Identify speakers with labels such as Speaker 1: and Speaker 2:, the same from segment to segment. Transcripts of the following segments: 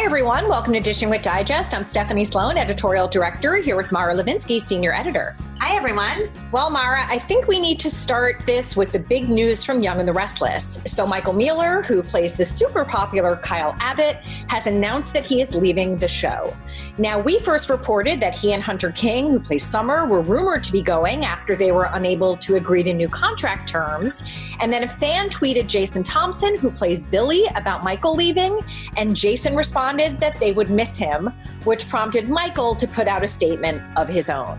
Speaker 1: Hi, everyone. Welcome to Dishing with Digest. I'm Stephanie Sloane, editorial director, here with Mara Levinsky, senior editor.
Speaker 2: Hi, everyone.
Speaker 1: Well, Mara, I think we need to start this with the big news from Young and the Restless. So, Michael Mueller, who plays the super popular Kyle Abbott, has announced that he is leaving the show. Now, we first reported that he and Hunter King, who plays Summer, were rumored to be going after they were unable to agree to new contract terms. And then a fan tweeted Jason Thompson, who plays Billy, about Michael leaving, and Jason responded that they would miss him, which prompted Michael to put out a statement of his own.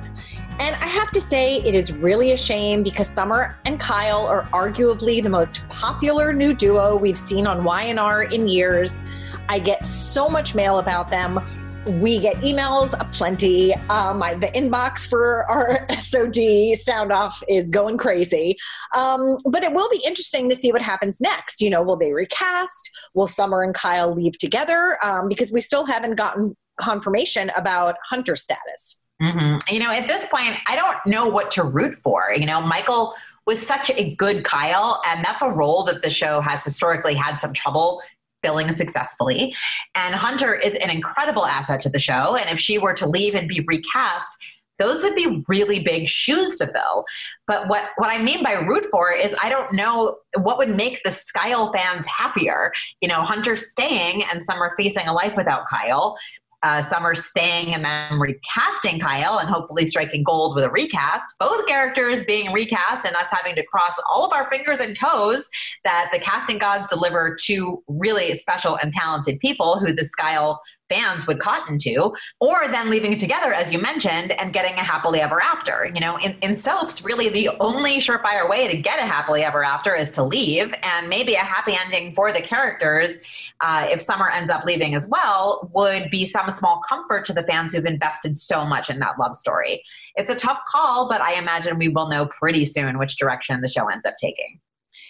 Speaker 1: And I have to say, it is really a shame because Summer and Kyle are arguably the most popular new duo we've seen on Y&R in years. I get so much mail about them. We get emails aplenty. Um, the inbox for our SOD sound off is going crazy. Um, but it will be interesting to see what happens next. You know, will they recast? Will Summer and Kyle leave together? Um, because we still haven't gotten confirmation about Hunter status.
Speaker 2: Mm-hmm. You know, at this point, I don't know what to root for. You know, Michael was such a good Kyle, and that's a role that the show has historically had some trouble filling successfully. And Hunter is an incredible asset to the show. And if she were to leave and be recast, those would be really big shoes to fill. But what, what I mean by root for is I don't know what would make the Kyle fans happier. You know, Hunter staying and Summer facing a life without Kyle uh, Summer staying and then recasting Kyle and hopefully striking gold with a recast. Both characters being recast and us having to cross all of our fingers and toes that the casting gods deliver two really special and talented people who the Kyle fans would cotton to, or then leaving it together, as you mentioned, and getting a happily ever after. You know, in, in soaps, really the only surefire way to get a happily ever after is to leave, and maybe a happy ending for the characters, uh, if Summer ends up leaving as well, would be some small comfort to the fans who've invested so much in that love story. It's a tough call, but I imagine we will know pretty soon which direction the show ends up taking.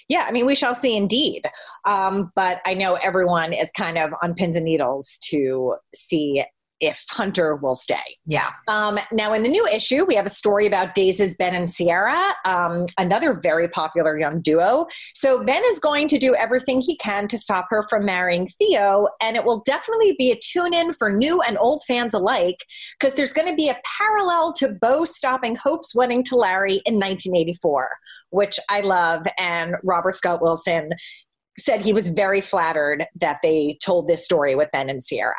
Speaker 1: Yeah, I mean, we shall see indeed. Um, but I know everyone is kind of on pins and needles to see if Hunter will stay.
Speaker 2: Yeah.
Speaker 1: Um, now, in the new issue, we have a story about Days's Ben and Sierra, um, another very popular young duo. So, Ben is going to do everything he can to stop her from marrying Theo, and it will definitely be a tune in for new and old fans alike because there's going to be a parallel to Beau stopping Hope's wedding to Larry in 1984, which I love. And Robert Scott Wilson said he was very flattered that they told this story with Ben and Sierra.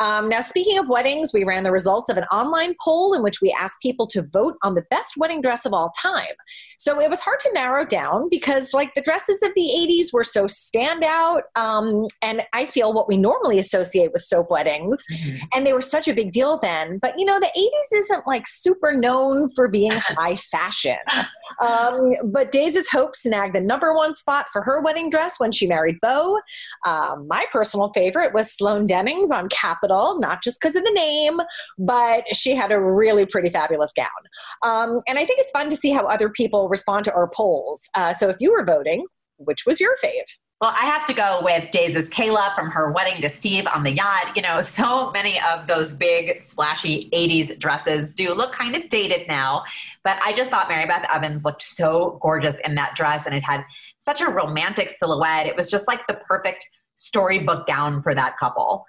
Speaker 1: Um, now, speaking of weddings, we ran the results of an online poll in which we asked people to vote on the best wedding dress of all time. So it was hard to narrow down because, like, the dresses of the 80s were so standout, um, and I feel what we normally associate with soap weddings, mm-hmm. and they were such a big deal then. But you know, the 80s isn't like super known for being high fashion. Um, but Days's Hope snagged the number one spot for her wedding dress when she married Beau. Um, my personal favorite was Sloane Dennings on Capitol, not just because of the name, but she had a really pretty fabulous gown. Um, and I think it's fun to see how other people respond to our polls. Uh, so if you were voting, which was your fave?
Speaker 2: Well, I have to go with Days's Kayla from her wedding to Steve on the yacht. You know, so many of those big, splashy 80s dresses do look kind of dated now. But I just thought Mary Beth Evans looked so gorgeous in that dress and it had such a romantic silhouette. It was just like the perfect storybook gown for that couple.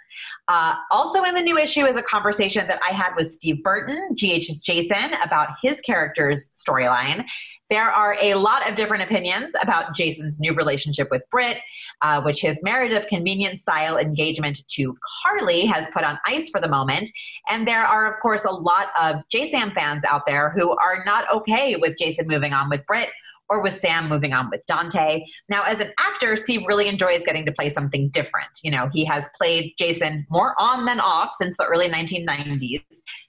Speaker 2: Uh, also, in the new issue is a conversation that I had with Steve Burton, GH's Jason, about his character's storyline. There are a lot of different opinions about Jason's new relationship with Britt, uh, which his marriage of convenience style engagement to Carly has put on ice for the moment. And there are, of course, a lot of JaSam fans out there who are not okay with Jason moving on with Britt or with Sam moving on with Dante. Now, as an actor, Steve really enjoys getting to play something different. You know, he has played Jason more on than off since the early 1990s.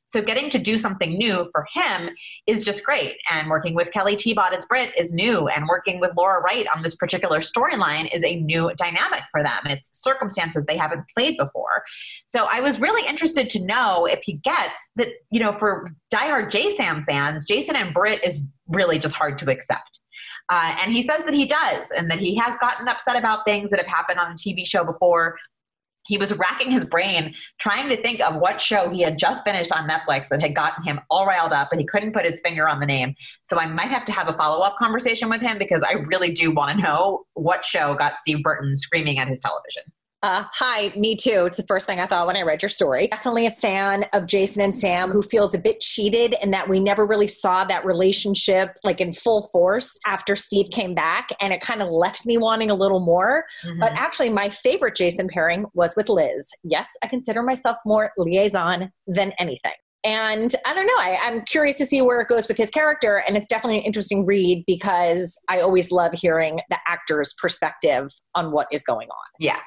Speaker 2: So getting to do something new for him is just great. And working with Kelly Thiebaud as Britt is new. And working with Laura Wright on this particular storyline is a new dynamic for them. It's circumstances they haven't played before. So I was really interested to know if he gets that, you know, for diehard JaSam fans, Jason and Britt is really just hard to accept. Uh, and he says that he does, and that he has gotten upset about things that have happened on a TV show before. He was racking his brain trying to think of what show he had just finished on Netflix that had gotten him all riled up, and he couldn't put his finger on the name. So I might have to have a follow up conversation with him because I really do want to know what show got Steve Burton screaming at his television.
Speaker 1: Uh, hi, me too. It's the first thing I thought when I read your story. Definitely a fan of Jason and Sam who feels a bit cheated and that we never really saw that relationship like in full force after Steve came back. And it kind of left me wanting a little more. Mm-hmm. But actually, my favorite Jason pairing was with Liz. Yes, I consider myself more Liason than anything. And I don't know, I, am curious to see where it goes with his character. And it's definitely an interesting read because I always love hearing the actor's perspective on what is going on.
Speaker 2: Yeah,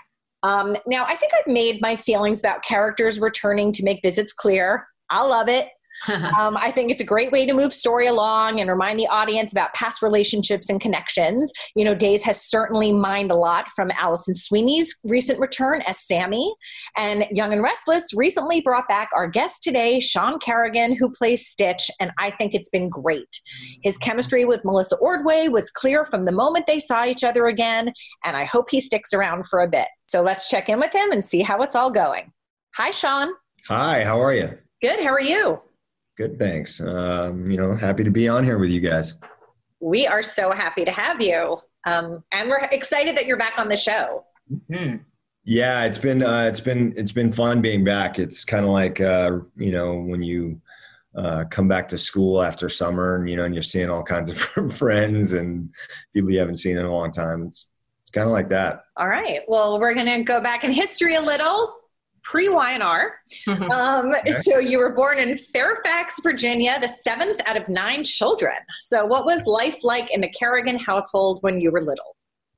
Speaker 1: um, now, I think I've made my feelings about characters returning to make visits clear. I love it. um, I think it's a great way to move story along and remind the audience about past relationships and connections. You know, Days has certainly mined a lot from Allison Sweeney's recent return as Sammy. And Young and Restless recently brought back our guest today, Sean Carrigan, who plays Stitch, and I think it's been great. His chemistry with Melissa Ordway was clear from the moment they saw each other again, and I hope he sticks around for a bit. So let's check in with him and see how it's all going. Hi, Sean.
Speaker 3: Hi, how are you?
Speaker 1: Good. How are you?
Speaker 3: Good, thanks. Um, you know, happy to be on here with you guys.
Speaker 1: We are so happy to have you, um, and we're excited that you're back on the show.
Speaker 3: Mm-hmm. Yeah, it's been uh, it's been it's been fun being back. It's kind of like uh, you know when you uh, come back to school after summer, and you know, and you're seeing all kinds of friends and people you haven't seen in a long time. It's it's kind of like that.
Speaker 1: All right. Well, we're going to go back in history a little pre Y&R. um, okay. So you were born in Fairfax, Virginia, the seventh out of nine children. So what was life like in the Carrigan household when you were little?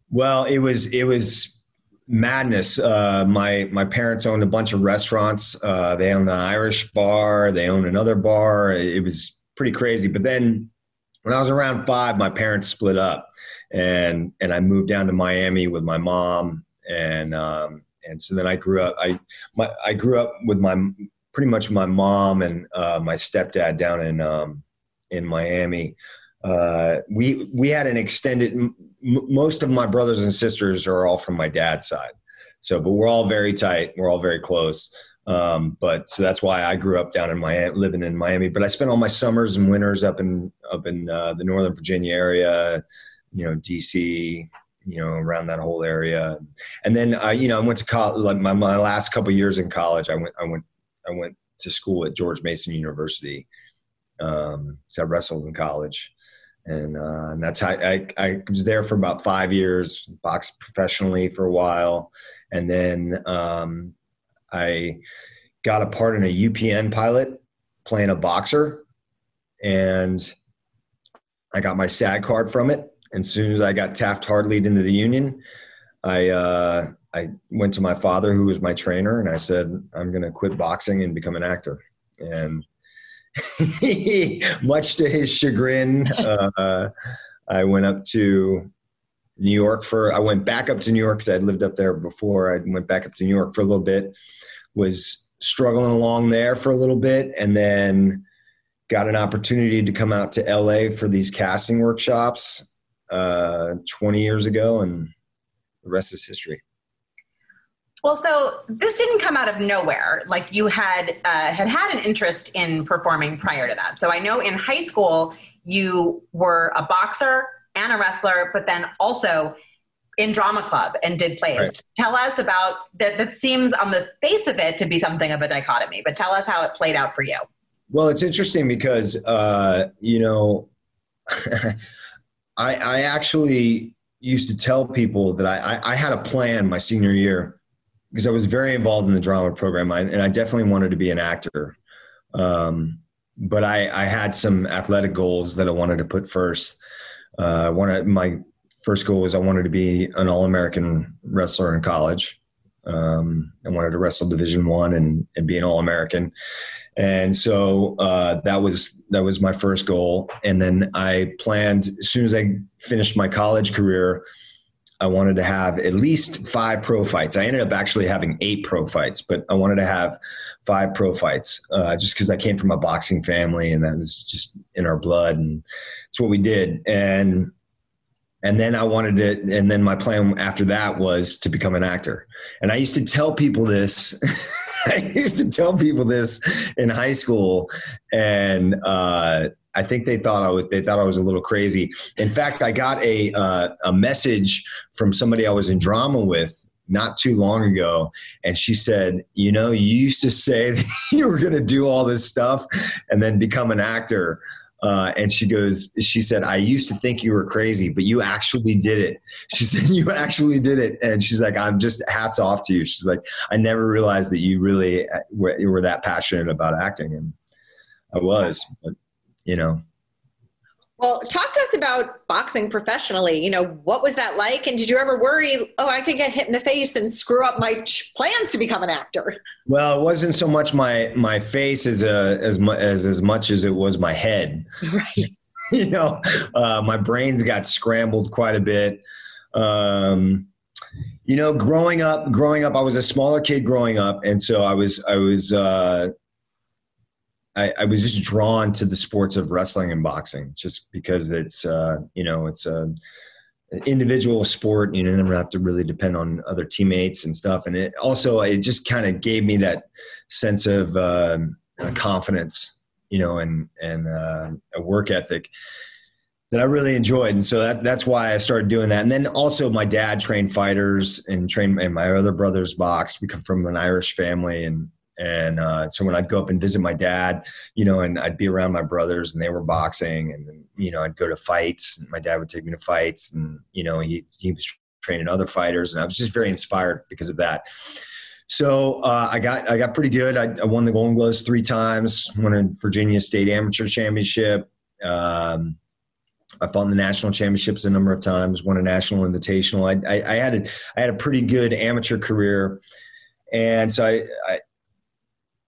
Speaker 3: Well, it was it was madness. Uh, my my parents owned a bunch of restaurants. Uh, they owned an Irish bar. They owned another bar. It was pretty crazy. But then, when I was around five, my parents split up, and and I moved down to Miami with my mom, and um, and so then I grew up. I my, I grew up with my pretty much my mom and uh, my stepdad down in um, in Miami. Uh, we we had an extended. M- most of my brothers and sisters are all from my dad's side, so but we're all very tight. We're all very close. Um, but so that's why I grew up down in Miami, living in Miami. But I spent all my summers and winters up in up in uh, the Northern Virginia area, you know, DC, you know, around that whole area. And then I, you know, I went to college. Like my, my last couple years in college, I went, I went, I went to school at George Mason University. Um, so I wrestled in college, and, uh, and that's how I, I was there for about five years, boxed professionally for a while, and then um, I got a part in a UPN pilot playing a boxer, and I got my SAG card from it and as soon as I got Taft Hartley into the union, I uh, I went to my father, who was my trainer, and I said, "I'm going to quit boxing and become an actor." And much to his chagrin, uh, I went up to New York for. I went back up to New York because I'd lived up there before. I went back up to New York for a little bit. Was struggling along there for a little bit, and then got an opportunity to come out to LA for these casting workshops uh, 20 years ago, and the rest is history.
Speaker 2: Well, so this didn't come out of nowhere. Like you had uh, had had an interest in performing prior to that. So I know in high school you were a boxer and a wrestler, but then also in drama club and did plays.
Speaker 3: Right.
Speaker 2: Tell us about that. That seems on the face of it to be something of a dichotomy, but tell us how it played out for you.
Speaker 3: Well, it's interesting because uh, you know, I, I actually used to tell people that I, I, I, had a plan my senior year because I was very involved in the drama program, I, and I definitely wanted to be an actor. Um, but I, I had some athletic goals that I wanted to put first. Uh, I wanted my first goal was I wanted to be an All American wrestler in college. Um, I wanted to wrestle Division One and, and be an All American, and so uh, that was that was my first goal. And then I planned as soon as I finished my college career, I wanted to have at least five pro fights. I ended up actually having eight pro fights, but I wanted to have five pro fights uh, just because I came from a boxing family and that was just in our blood, and it's what we did. And and then I wanted to, and then my plan after that was to become an actor. And I used to tell people this. I used to tell people this in high school, and uh, I think they thought I was they thought I was a little crazy. In fact, I got a uh, a message from somebody I was in drama with not too long ago, and she said, "You know, you used to say you were going to do all this stuff and then become an actor." Uh, and she goes, she said, I used to think you were crazy, but you actually did it. She said, you actually did it. And she's like, I'm just hats off to you. She's like, I never realized that you really uh, were, were that passionate about acting. And I was, but you know,
Speaker 1: well, talk to us about boxing professionally. You know, what was that like? And did you ever worry, oh, I could get hit in the face and screw up my ch- plans to become an actor?
Speaker 3: Well, it wasn't so much my my face as a, as mu- as as much as it was my head.
Speaker 1: Right.
Speaker 3: you know, uh, my brains got scrambled quite a bit. Um, you know, growing up, growing up, I was a smaller kid growing up, and so I was I was uh, I, I, was just drawn to the sports of wrestling and boxing just because it's uh, you know it's a an individual sport you know, never have to really depend on other teammates and stuff and it also it just kind of gave me that sense of uh, confidence you know and and uh, a work ethic that I really enjoyed, and so that that's why I started doing that. And then also, my dad trained fighters and trained, and my other brothers boxed. We come from an Irish family, and and uh, so when I'd go up and visit my dad, you know, and I'd be around my brothers and they were boxing and, you know, I'd go to fights and my dad would take me to fights and, you know, he, he was training other fighters and I was just very inspired because of that. So uh, I got I got pretty good. I, I, won the Golden Gloves three times. Won a Virginia State Amateur Championship. Um, I fought in the national championships a number of times. Won a national invitational. I, I, I had a I had a pretty good amateur career, and so I, I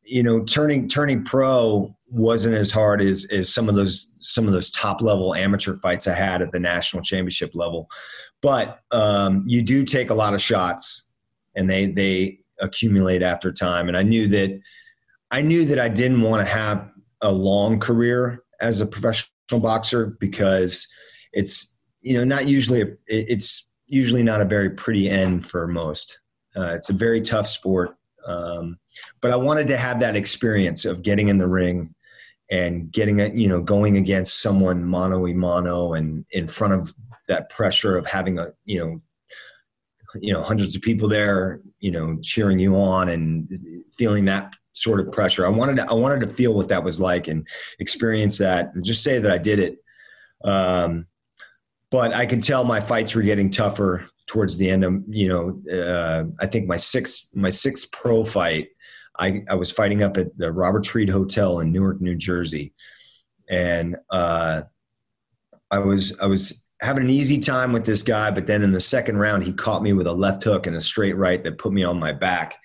Speaker 3: you know, turning turning pro wasn't as hard as as some of those some of those top level amateur fights I had at the national championship level. But um, you do take a lot of shots, and they they accumulate after time. And I knew that I knew that I didn't want to have a long career as a professional boxer because it's you know not usually it's usually not a very pretty end for most. Uh, it's a very tough sport. Um, but I wanted to have that experience of getting in the ring and getting a, you know going against someone mano a mano and in front of that pressure of having a you know you know hundreds of people there you know cheering you on and feeling that sort of pressure. I wanted to i wanted to feel what that was like and experience that and just say that i did it. Um, but i could tell my fights were getting tougher towards the end of you know uh, i think my sixth my sixth pro fight I, I was fighting up at the Robert Treat Hotel in Newark, New Jersey, and uh, I was I was having an easy time with this guy, but then in the second round, he caught me with a left hook and a straight right that put me on my back,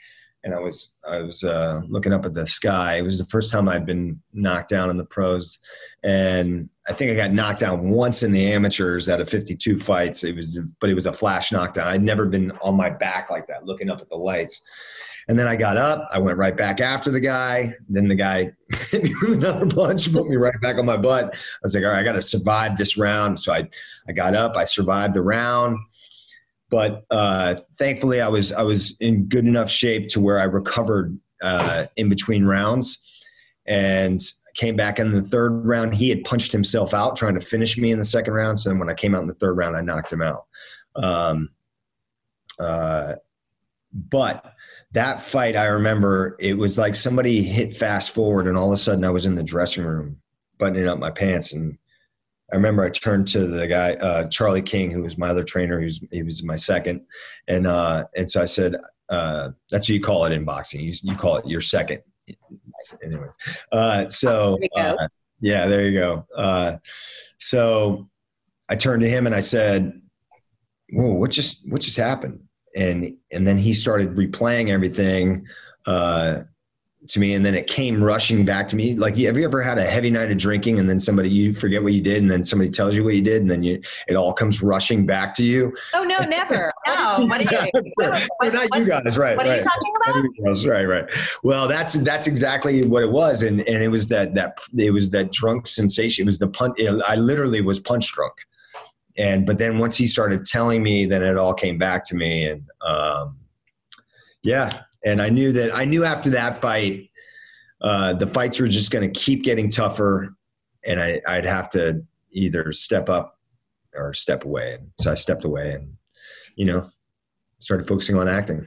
Speaker 3: and I was I was uh, looking up at the sky. It was the first time I'd been knocked down in the pros, and I think I got knocked down once in the amateurs out of 52 fights. It was, but it was a flash knockdown. I'd never been on my back like that, looking up at the lights. And then I got up. I went right back after the guy. Then the guy hit me with another punch, put me right back on my butt. I was like, all right, I got to survive this round. So I, I got up. I survived the round. But uh, thankfully, I was I was in good enough shape to where I recovered uh, in between rounds, and came back in the third round. He had punched himself out trying to finish me in the second round. So when I came out in the third round, I knocked him out. Um, Uh, but that fight, I remember it was like somebody hit fast forward, and all of a sudden I was in the dressing room buttoning up my pants. And I remember I turned to the guy, uh, Charlie King, who was my other trainer. He was, he was my second. And, uh, and so I said, uh, that's what you call it in boxing. You, you call it your second. Anyways. Uh, so, uh, yeah, there you go. Uh, so I turned to him and I said, whoa, what just, what just happened? and and then he started replaying everything uh, to me and then it came rushing back to me. Like have you ever had a heavy night of drinking and then somebody you forget what you did and then somebody tells you what you did and then you it all comes rushing back to you?
Speaker 1: Oh no never.
Speaker 2: No what are you
Speaker 3: what, not you guys right
Speaker 2: what
Speaker 3: right.
Speaker 2: are you talking about?
Speaker 3: right right. Well that's that's exactly what it was and and it was that that it was that drunk sensation. It was the punch i literally was punch drunk. And but then once he started telling me then it all came back to me and um, yeah and i knew that i knew after that fight uh, the fights were just going to keep getting tougher and I, i'd have to either step up or step away. And so i stepped away and you know started focusing on acting.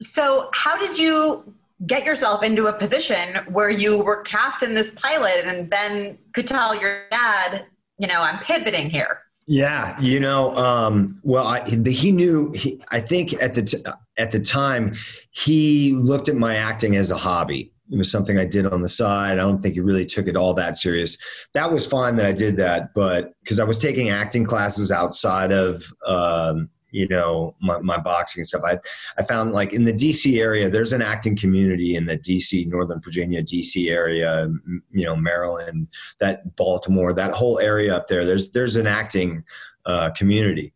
Speaker 2: So how did you get yourself into a position where you were cast in this pilot and then could tell your dad you know i'm pivoting here
Speaker 3: yeah, you know, um, well, I, he knew. He, I think at the t- at the time, he looked at my acting as a hobby. It was something I did on the side. I don't think he really took it all that serious. That was fine that I did that, but because I was taking acting classes outside of um, you know my, my boxing stuff. I i found like in the dc area there's an acting community in the dc northern virginia dc area you know maryland that baltimore that whole area up there. There's there's an acting uh, community.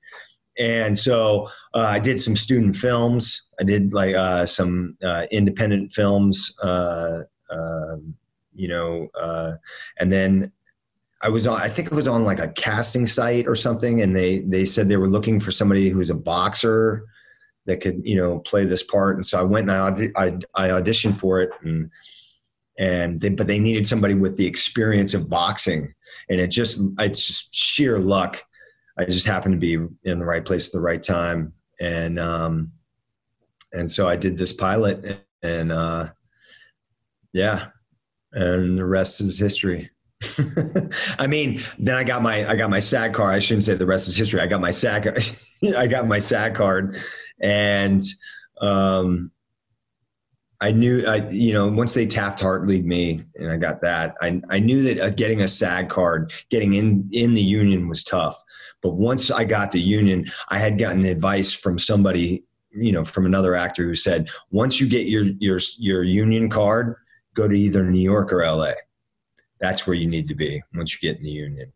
Speaker 3: And so uh, i did some student films. I did like uh, some uh, independent films uh, um, you know uh, and then I was on, I think it was on like a casting site or something, and they they said they were looking for somebody who's a boxer that could you know play this part, and so I went and I I, I auditioned for it, and and they, but they needed somebody with the experience of boxing, and it just it's just sheer luck. I just happened to be in the right place at the right time, and um, and so I did this pilot, and uh, yeah, and the rest is history. I mean, then I got my I got my SAG card. I shouldn't say the rest is history. I got my SAG I got my SAG card, and um, I knew I you know once they Taft Hartley me and I got that I I knew that uh, getting a SAG card, getting in in the union was tough. But once I got the union, I had gotten advice from somebody you know from another actor who said once you get your your your union card, go to either New York or L.A that's where you need to be once you get in the union.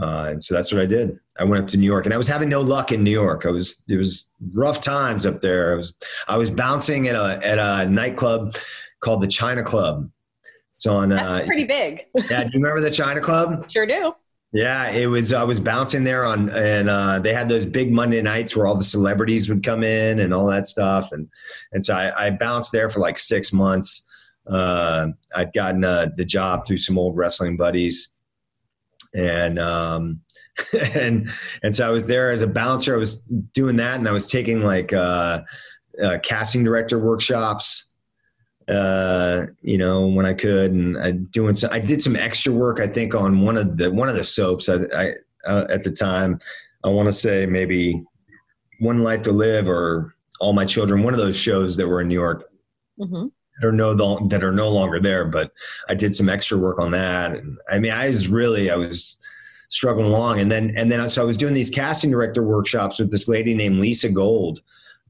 Speaker 3: Uh, and so that's what I did. I went up to New York, and I was having no luck in New York. I was it was rough times up there. I was I was bouncing at a at a nightclub called the China Club. It's on.
Speaker 1: That's uh, pretty big.
Speaker 3: yeah, do you remember the China Club?
Speaker 1: Sure do.
Speaker 3: Yeah, it was. I was bouncing there on, and uh, they had those big Monday nights where all the celebrities would come in and all that stuff, and and so I, I bounced there for like six months uh, I'd gotten uh, the job through some old wrestling buddies, and um, and and so I was there as a bouncer. I was doing that, and I was taking like uh, uh casting director workshops. Uh, you know, when I could, and I doing some. I did some extra work. I think on one of the one of the soaps. I, I uh, at the time, I want to say maybe One Life to Live or All My Children. One of those shows that were in New York. Mm-hmm that are no that are no longer there. But I did some extra work on that, and I mean, I was really I was struggling along, and then and then so I was doing these casting director workshops with this lady named Lisa Gold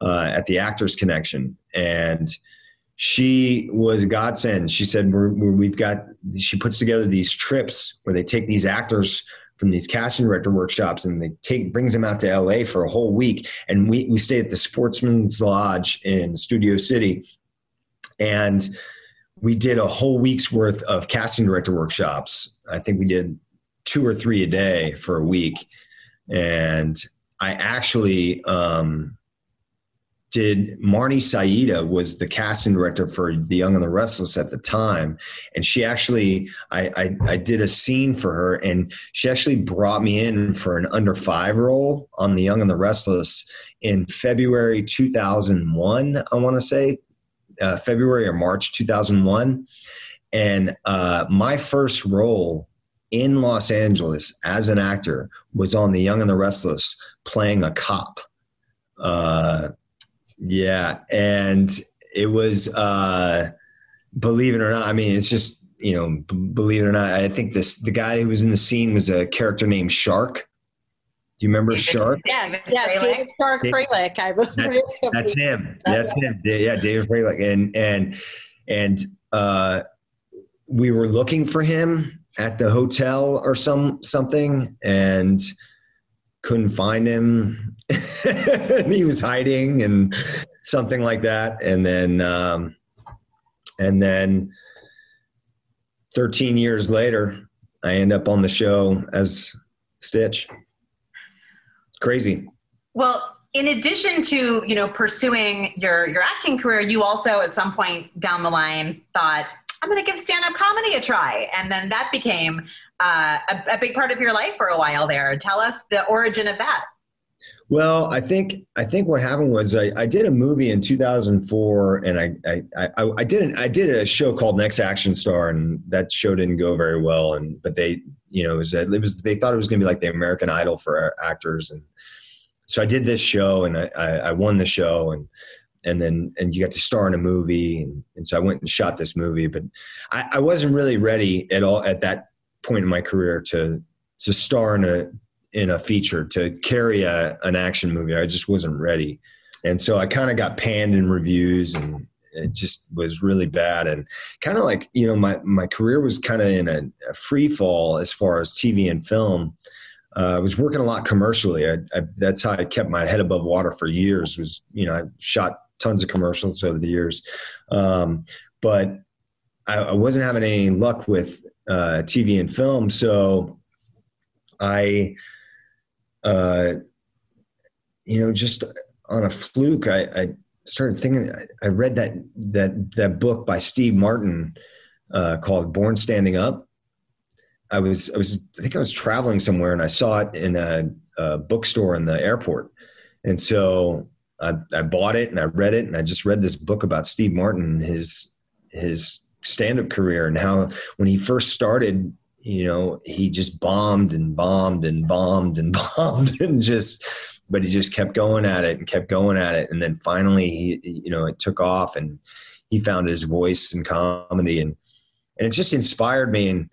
Speaker 3: uh, at the Actors Connection, and she was a godsend. She said we have got she puts together these trips where they take these actors from these casting director workshops and they take brings them out to LA for a whole week and we we stayed at the Sportsman's Lodge in Studio City and we did a whole week's worth of casting director workshops. I think we did two or three a day for a week. And I actually um, did Marnie Saitta was the casting director for The Young and the Restless at the time, and she actually I, I, I did a scene for her, and she actually brought me in for an under five role on The Young and the Restless in February 2001. I want to say uh, February or March 2001, and uh, my first role in Los Angeles as an actor was on The Young and the Restless, playing a cop. Uh, yeah, and it was uh believe it or not, I mean it's just, you know, b- believe it or not, I think this the guy who was in the scene was a character named Shark. Do you remember
Speaker 2: David-
Speaker 3: Shark?
Speaker 1: Yeah,
Speaker 2: David
Speaker 1: yes,
Speaker 2: Fralick?
Speaker 1: David Shark
Speaker 3: David-
Speaker 1: Fralick. I was
Speaker 3: That-
Speaker 1: really
Speaker 3: That's him. That's him. Yeah, David Fralick. And and and uh we were looking for him at the hotel or some something and couldn't find him. he was hiding and something like that. And then um and then 13 years later, I end up on the show as Stitch. Crazy.
Speaker 2: Well, in addition to you know pursuing your your acting career, you also at some point down the line thought I'm going to give stand up comedy a try, and then that became uh, a, a big part of your life for a while. There, tell us the origin of that.
Speaker 3: Well, I think I think what happened was I, I did a movie in 2004, and I I, I I didn't I did a show called Next Action Star, and that show didn't go very well. And but they you know it was, it was they thought it was going to be like the American Idol for actors, and so I did this show, and I, I, I won the show, and and then and you got to star in a movie, and, and so I went and shot this movie, but I, I wasn't really ready at all at that point in my career to to star in a in a feature to carry a, an action movie. I just wasn't ready. And so I kind of got panned in reviews and it just was really bad. And kind of like, you know, my, my career was kind of in a, a free fall as far as TV and film. Uh, I was working a lot commercially. I, I, that's how I kept my head above water for years was, you know, I shot tons of commercials over the years. Um, but I, I wasn't having any luck with uh, TV and film. So I, uh, you know, just on a fluke, I, I started thinking. I, read that that that book by Steve Martin uh, called "Born Standing Up." I was I was I think I was traveling somewhere and I saw it in a, a bookstore in the airport, and so I, I bought it and I read it and I just read this book about Steve Martin, his his stand-up career and how when he first started you know, he just bombed and bombed and bombed and bombed and just, but he just kept going at it and kept going at it. And then finally he, you know, it took off and he found his voice in comedy and, and it just inspired me. And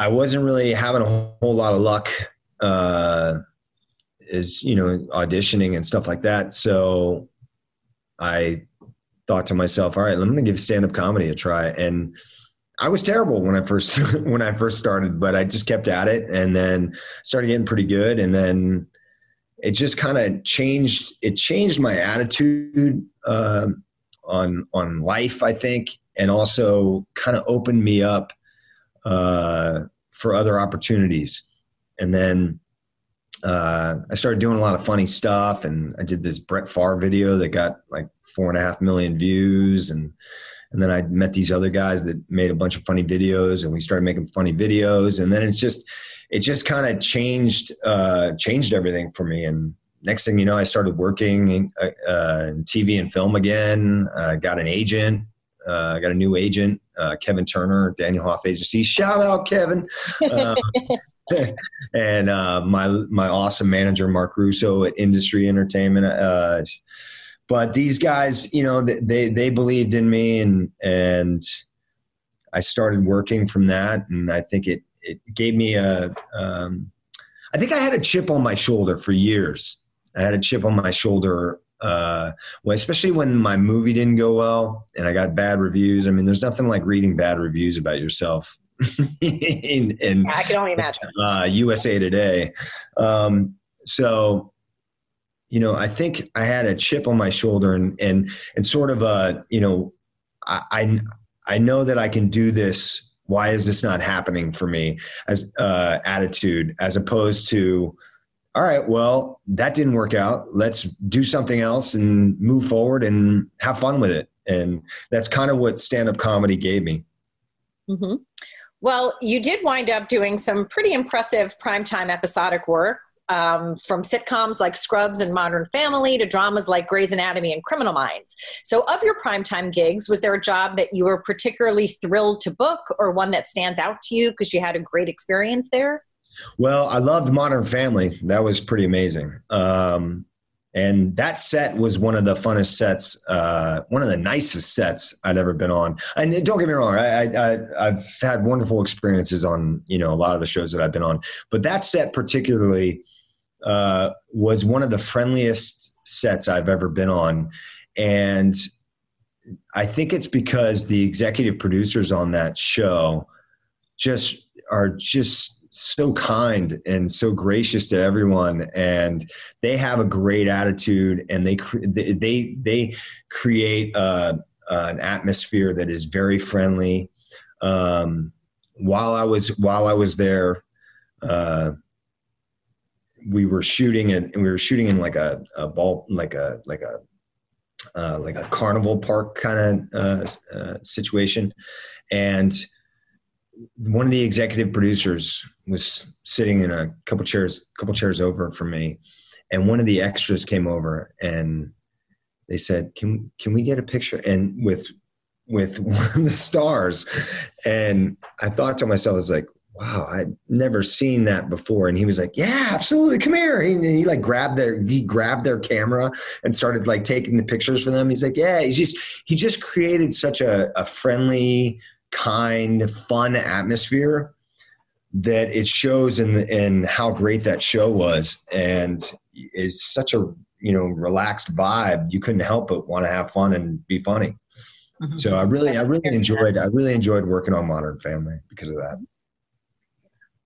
Speaker 3: I wasn't really having a whole lot of luck, uh, is, you know, auditioning and stuff like that. So I thought to myself, all right, I'm going to give stand up comedy a try. And, I was terrible when I first when I first started, but I just kept at it and then started getting pretty good. And then it just kind of changed. It changed my attitude uh, on on life, I think, and also kind of opened me up uh, for other opportunities. And then uh, I started doing a lot of funny stuff, and I did this Brett Favre video that got like four and a half million views, and and then I met these other guys that made a bunch of funny videos, and we started making funny videos. And then it's just, it just kind of changed, uh, changed everything for me. And next thing you know, I started working in, uh, in TV and film again. Uh, got an agent. I got a new agent, uh, Kevin Turner, Daniel Hoff Agency. Shout out, Kevin. Um, and uh, my my awesome manager, Mark Russo at Industry Entertainment uh, but these guys, you know, they they believed in me, and and I started working from that, and I think it it gave me a. Um, I think I had a chip on my shoulder for years. I had a chip on my shoulder, uh, well, especially when my movie didn't go well and I got bad reviews. I mean, there's nothing like reading bad reviews about yourself. in, in
Speaker 1: I can only imagine.
Speaker 3: uh, USA Today. Um, so you know, I think I had a chip on my shoulder and and and sort of a, you know, I I, I know that I can do this. Why is this not happening for me? As uh, attitude, as opposed to all right, well, that didn't work out. Let's do something else and move forward and have fun with it. And that's kind of what stand up comedy gave me.
Speaker 1: Mm-hmm. Well, you did wind up doing some pretty impressive primetime episodic work. Um, from sitcoms like Scrubs and Modern Family to dramas like Grey's Anatomy and Criminal Minds. So, of your primetime gigs, was there a job that you were particularly thrilled to book or one that stands out to you because you had a great experience there?
Speaker 3: Well, I loved Modern Family. That was pretty amazing. Um, and that set was one of the funnest sets, uh, one of the nicest sets I'd ever been on. And don't get me wrong, I, I've had wonderful experiences on you know a lot of the shows that I've been on, but that set particularly uh, was one of the friendliest sets I've ever been on, and I think it's because the executive producers on that show just are just so kind and so gracious to everyone and they have a great attitude and they they they create uh, an atmosphere that is very friendly. Um, while i was while i was there uh, we were shooting and we were shooting in like a, a ball like a like a uh, like a carnival park kind of uh, uh, situation. And one of the executive producers was sitting in a couple chairs, couple chairs over from me, and one of the extras came over and they said, "Can can we get a picture?" And with with one of the stars, and I thought to myself, "I was like." Wow, I'd never seen that before. And he was like, "Yeah, absolutely, come here." He, he like grabbed their he grabbed their camera and started like taking the pictures for them. He's like, "Yeah." He's just he just created such a, a friendly, kind, fun atmosphere that it shows in in how great that show was, and it's such a you know relaxed vibe. You couldn't help but want to have fun and be funny. Mm-hmm. So I really, I really enjoyed, I really enjoyed working on Modern Family because of that.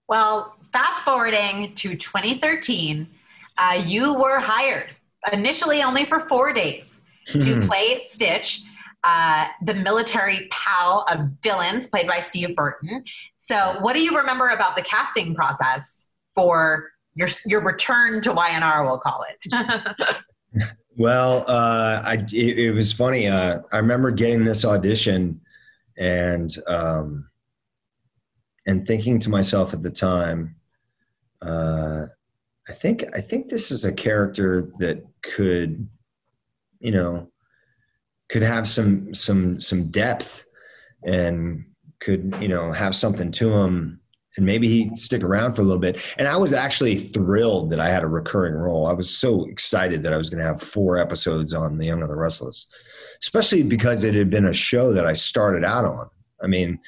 Speaker 2: Well, fast forwarding to 2013, uh, you were hired initially only for four days to play Stitch uh, the military pal of Dylan's, played by Steve Burton. So, what do you remember about the casting process for your your return to Y&R? We'll call it.
Speaker 3: well, uh, I it, it, was funny. Uh, I remember getting this audition and um, and thinking to myself at the time. Uh, I think I think this is a character that could, you know, could have some some some depth and could you know have something to him and maybe he'd stick around for a little bit. And i was actually thrilled that i had a recurring role. I was so excited that i was going to have four episodes on the young and the restless especially because it had been a show that i started out on. I mean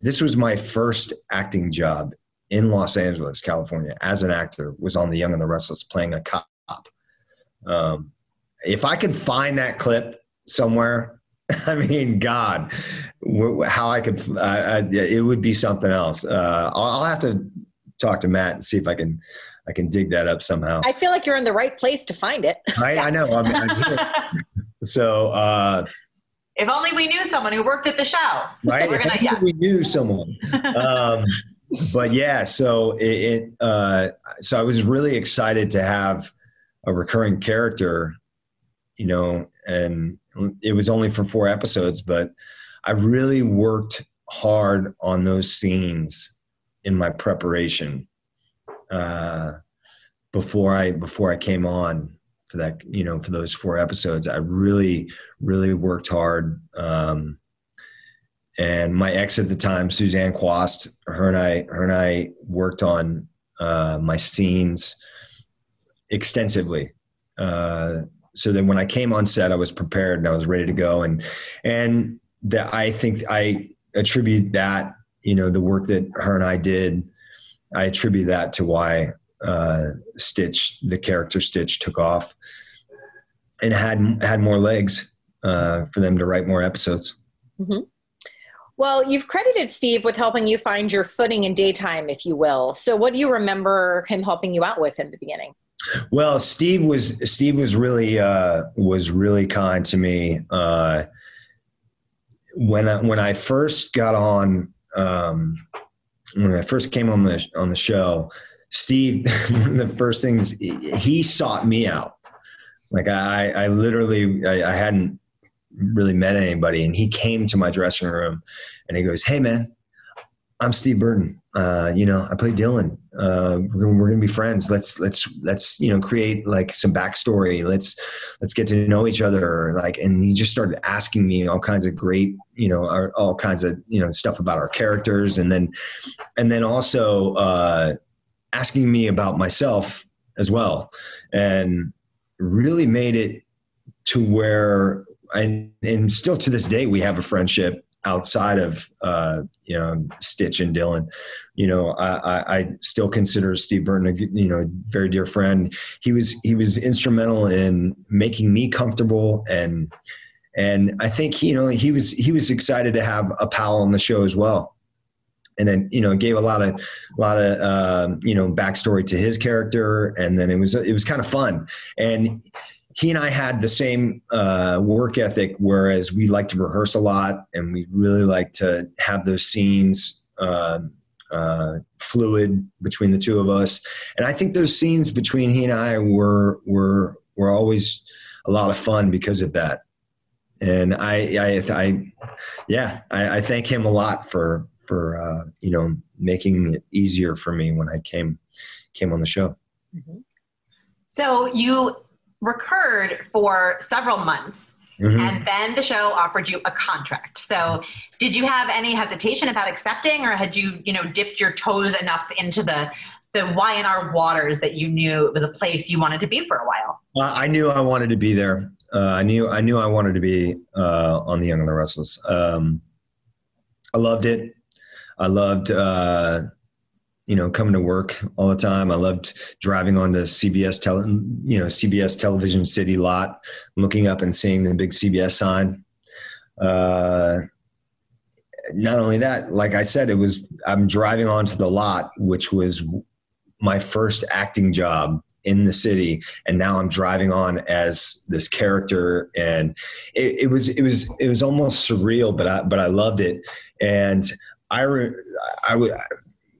Speaker 3: this was my first acting job in los angeles california as an actor was on the young and the restless playing a cop. Um, if i could find that clip somewhere. I mean, God, how I could, uh, it would be something else. Uh, I'll, I'll, have to talk to Matt and see if I can, I can dig that up somehow.
Speaker 1: I feel like you're in the right place to find it.
Speaker 3: I, I know. I'm, I'm so, uh,
Speaker 2: if only we knew someone who worked at the show.
Speaker 3: Right. We're gonna, yeah. we knew someone. Um, but yeah, so it, it uh, so I was really excited to have a recurring character, you know, and it was only for four episodes, but I really worked hard on those scenes in my preparation uh, before I before I came on for that you know for those four episodes. I really really worked hard. Um, and my ex at the time, Suzanne Quast, her and I her and I worked on uh, my scenes extensively. Uh, so that when I came on set, I was prepared and I was ready to go. And and that I think I attribute that you know the work that her and I did. I attribute that to why uh, Stitch, the character Stitch, took off and had had more legs uh, for them to write more episodes.
Speaker 1: Mm-hmm. Well, you've credited Steve with helping you find your footing in daytime, if you will. So, what do you remember him helping you out with in the beginning?
Speaker 3: Well, Steve was Steve was really uh, was really kind to me uh, when I, when I first got on um, when I first came on the on the show. Steve, one of the first things he sought me out. Like I, I literally, I, I hadn't really met anybody, and he came to my dressing room, and he goes, "Hey, man, I'm Steve Burton. Uh, you know, I play Dylan. Uh, we're, we're, gonna be friends. Let's let's let's you know create like some backstory. Let's let's get to know each other. Like, and he just started asking me all kinds of great, you know, our, all kinds of you know stuff about our characters, and then and then also uh, asking me about myself as well, and really made it to where I and still to this day we have a friendship outside of uh, you know Stitch and Dylan. You know, I, I, still consider Steve Burton a you know very dear friend. He was he was instrumental in making me comfortable and and I think you know he was he was excited to have a pal on the show as well. And then you know gave a lot of a lot of uh, you know backstory to his character, and then it was it was kind of fun. And he and I had the same uh, work ethic, whereas we like to rehearse a lot and we really like to have those scenes uh, uh, fluid between the two of us. And I think those scenes between he and I were were were always a lot of fun because of that. And I, I, I yeah, I, I thank him a lot for for uh, you know making it easier for me when I came came on the show.
Speaker 2: Mm-hmm. So you recurred for several months. Mm-hmm. And then the show offered you a contract. So, did you have any hesitation about accepting, or had you, you know, dipped your toes enough into the the Y&R waters that you knew it was a place you wanted to be for a while?
Speaker 3: I knew I wanted to be there. Uh, I knew I knew I wanted to be uh, on the Young and the Restless. Um, I loved it. I loved uh, you know, coming to work all the time. I loved driving onto CBS tele, you know, CBS Television City lot, looking up and seeing the big CBS sign. Uh, not only that, like I said, it was I'm driving onto the lot, which was my first acting job in the city, and now I'm driving on as this character, and it, it was it was it was almost surreal, but I but I loved it, and I re, I would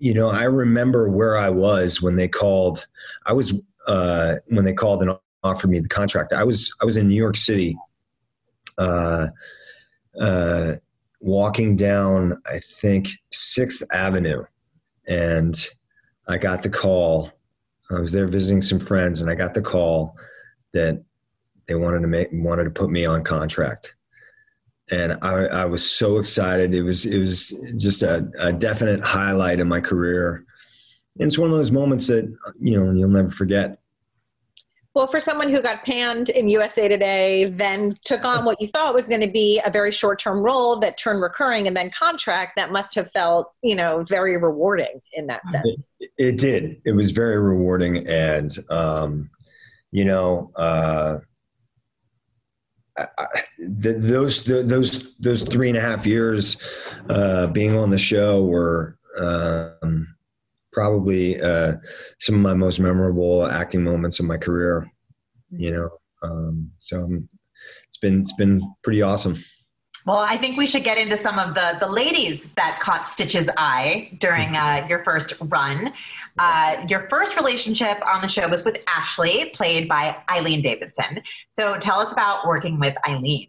Speaker 3: you know, I remember where I was when they called. I was uh, when they called and offered me the contract. I was I was in New York City, uh, uh, walking down I think Sixth Avenue, and I got the call. I was there visiting some friends, and I got the call that they wanted to make wanted to put me on contract and I, I, was so excited. It was it was just a, a, definite highlight in my career. And it's one of those moments that you know you'll never forget.
Speaker 1: Well, for someone who got panned in USA Today, then took on what you thought was going to be a very short-term role that turned recurring and then contract, that must have felt you know very rewarding in that sense.
Speaker 3: It, it did. It was very rewarding, and um, you know. Uh, the, those the, those those three and a half years uh, being on the show were um, probably uh, some of my most memorable acting moments of my career. You know, um, so it's been it's been pretty awesome.
Speaker 2: Well, I think we should get into some of the the ladies that caught Stitch's eye during uh, your first run. Uh, your first relationship on the show was with Ashley, played by Eileen Davidson. So tell us about working with Eileen.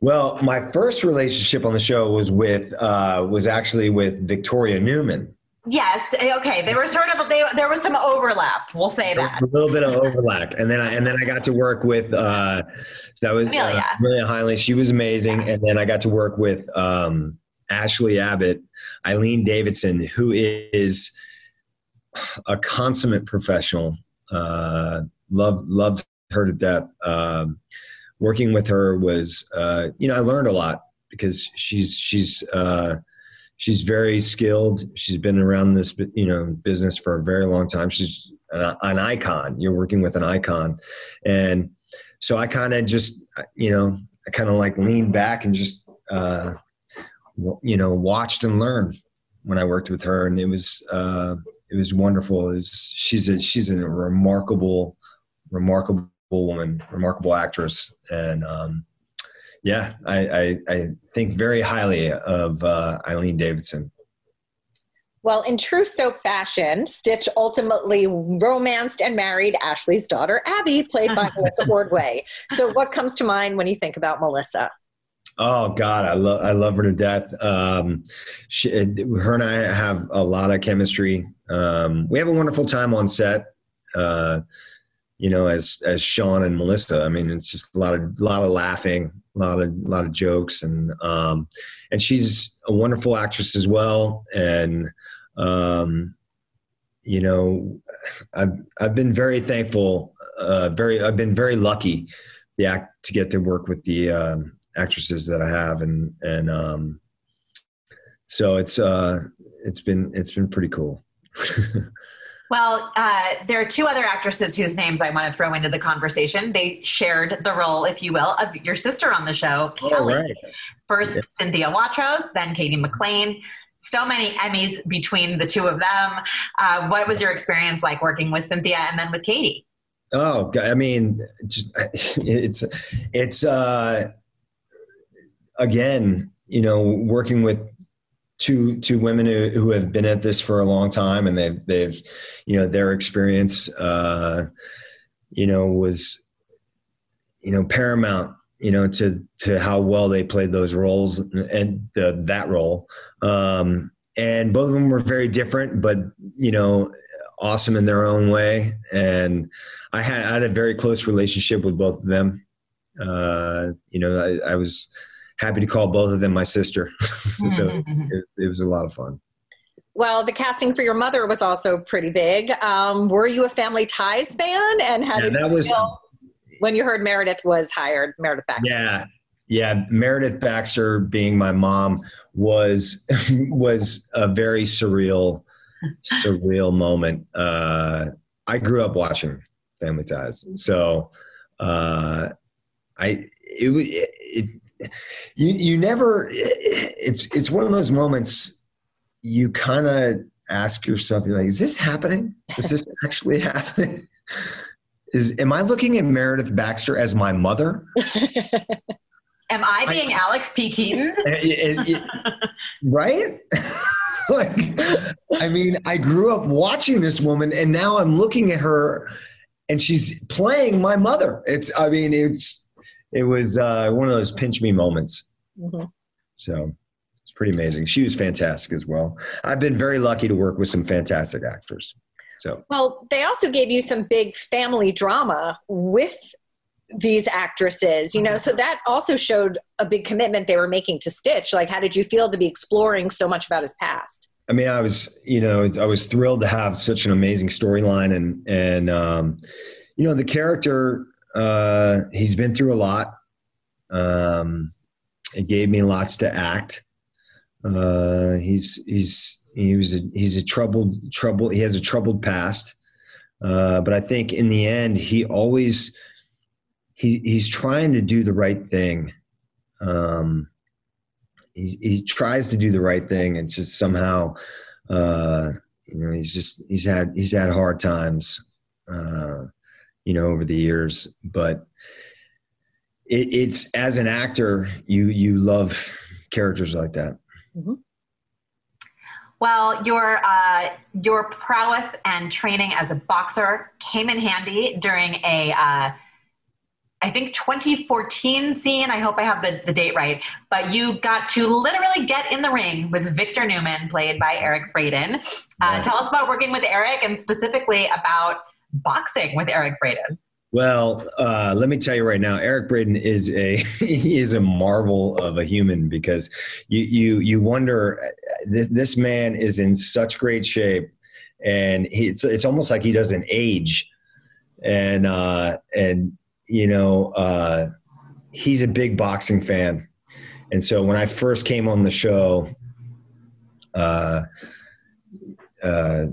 Speaker 3: Well, my first relationship on the show was with uh, was actually with Victoria Newman.
Speaker 2: Yes. Eh, okay. They were sort of they, there was some overlap. We'll say that
Speaker 3: a little bit of overlap, and then I and then I got to work with uh, so that was Amelia. Uh, Amelia. She was amazing, and then I got to work with um, Ashley Abbott, Eileen Davidson, who is a consummate professional. Uh, loved loved her to death. Um, working with her was uh, you know I learned a lot because she's she's uh, she's very skilled. She's been around this you know business for a very long time. She's an, an icon. You're working with an icon, and so I kind of just you know I kind of like leaned back and just uh, you know watched and learned when I worked with her, and it was uh, it was wonderful. It was, she's a she's a remarkable remarkable woman, remarkable actress, and um, yeah, I, I, I think very highly of uh, Eileen Davidson.
Speaker 1: Well, in true soap fashion, Stitch ultimately romanced and married Ashley's daughter, Abby, played by Melissa Ordway. So, what comes to mind when you think about Melissa?
Speaker 3: Oh God, I love I love her to death. Um, she, her and I have a lot of chemistry. Um, we have a wonderful time on set. Uh, you know, as as Sean and Melissa. I mean, it's just a lot of a lot of laughing, a lot of a lot of jokes, and um, and she's a wonderful actress as well. And um, you know, I've I've been very thankful, uh, very I've been very lucky, the act to get to work with the um, actresses that I have, and and um, so it's uh, it's been it's been pretty cool.
Speaker 2: Well, uh, there are two other actresses whose names I want to throw into the conversation. They shared the role, if you will, of your sister on the show, Kelly. Right. First, yeah. Cynthia Watros, then Cady McClain. So many Emmys between the two of them. Uh, what was your experience like working with Cynthia and then with Katie?
Speaker 3: Oh, I mean, just, it's it's uh, again, you know, working with two two women who, who have been at this for a long time and they've they've you know their experience uh you know was you know paramount you know to to how well they played those roles and the, that role. Um and both of them were very different but you know awesome in their own way. And i had i had a very close relationship with both of them. Uh you know i, I was happy to call both of them my sister. so it, it, was a lot of fun.
Speaker 1: Well, the casting for your mother was also pretty big. Um, were you a Family Ties fan? And how yeah, did that you was, feel when you heard Meredith was hired, Meredith Baxter?
Speaker 3: Yeah, yeah. Meredith Baxter being my mom was was a very surreal, surreal moment. Uh, I grew up watching Family Ties, so uh, I it, it you you never it's it's one of those moments you kind of ask yourself you're like is this happening? Is this actually happening? Is am i looking at meredith baxter as my mother?
Speaker 2: Am i being I, alex p. Keaton? It, it,
Speaker 3: right? Like i mean i grew up watching this woman and now i'm looking at her and she's playing my mother. It's i mean it's it was uh, one of those pinch me moments. Mm-hmm. So it's pretty amazing. She was fantastic as well. I've been very lucky to work with some fantastic actors. So
Speaker 1: well, they also gave you some big family drama with these actresses, you know, so that also showed a big commitment they were making to Stitch. Like, how did you feel to be exploring so much about his past?
Speaker 3: I mean, I was, you know, I was thrilled to have such an amazing storyline and, and, um, you know, the character uh, he's been through a lot. Um, it gave me lots to act. Uh, he's he's he was a, he's a troubled trouble. He has a troubled past, uh, but I think in the end he always he he's trying to do the right thing. Um, he he tries to do the right thing, and just somehow, uh, you know, he's just he's had he's had hard times. Uh, you know, over the years. But it, it's as an actor, you you love characters like that. Mm-hmm.
Speaker 2: Well, your uh, your prowess and training as a boxer came in handy during a uh, I think 2014 scene. I hope I have the, the date right. But you got to literally get in the ring with Victor Newman, played by Eric Braeden. Uh, Tell us about working with Eric and specifically about boxing with Eric Braeden?
Speaker 3: Well, uh, let me tell you right now, Eric Braeden is a he is a marvel of a human because you you you wonder this this man is in such great shape, and he, it's it's almost like he doesn't age, and uh, and you know uh, he's a big boxing fan, and so when I first came on the show, uh, uh,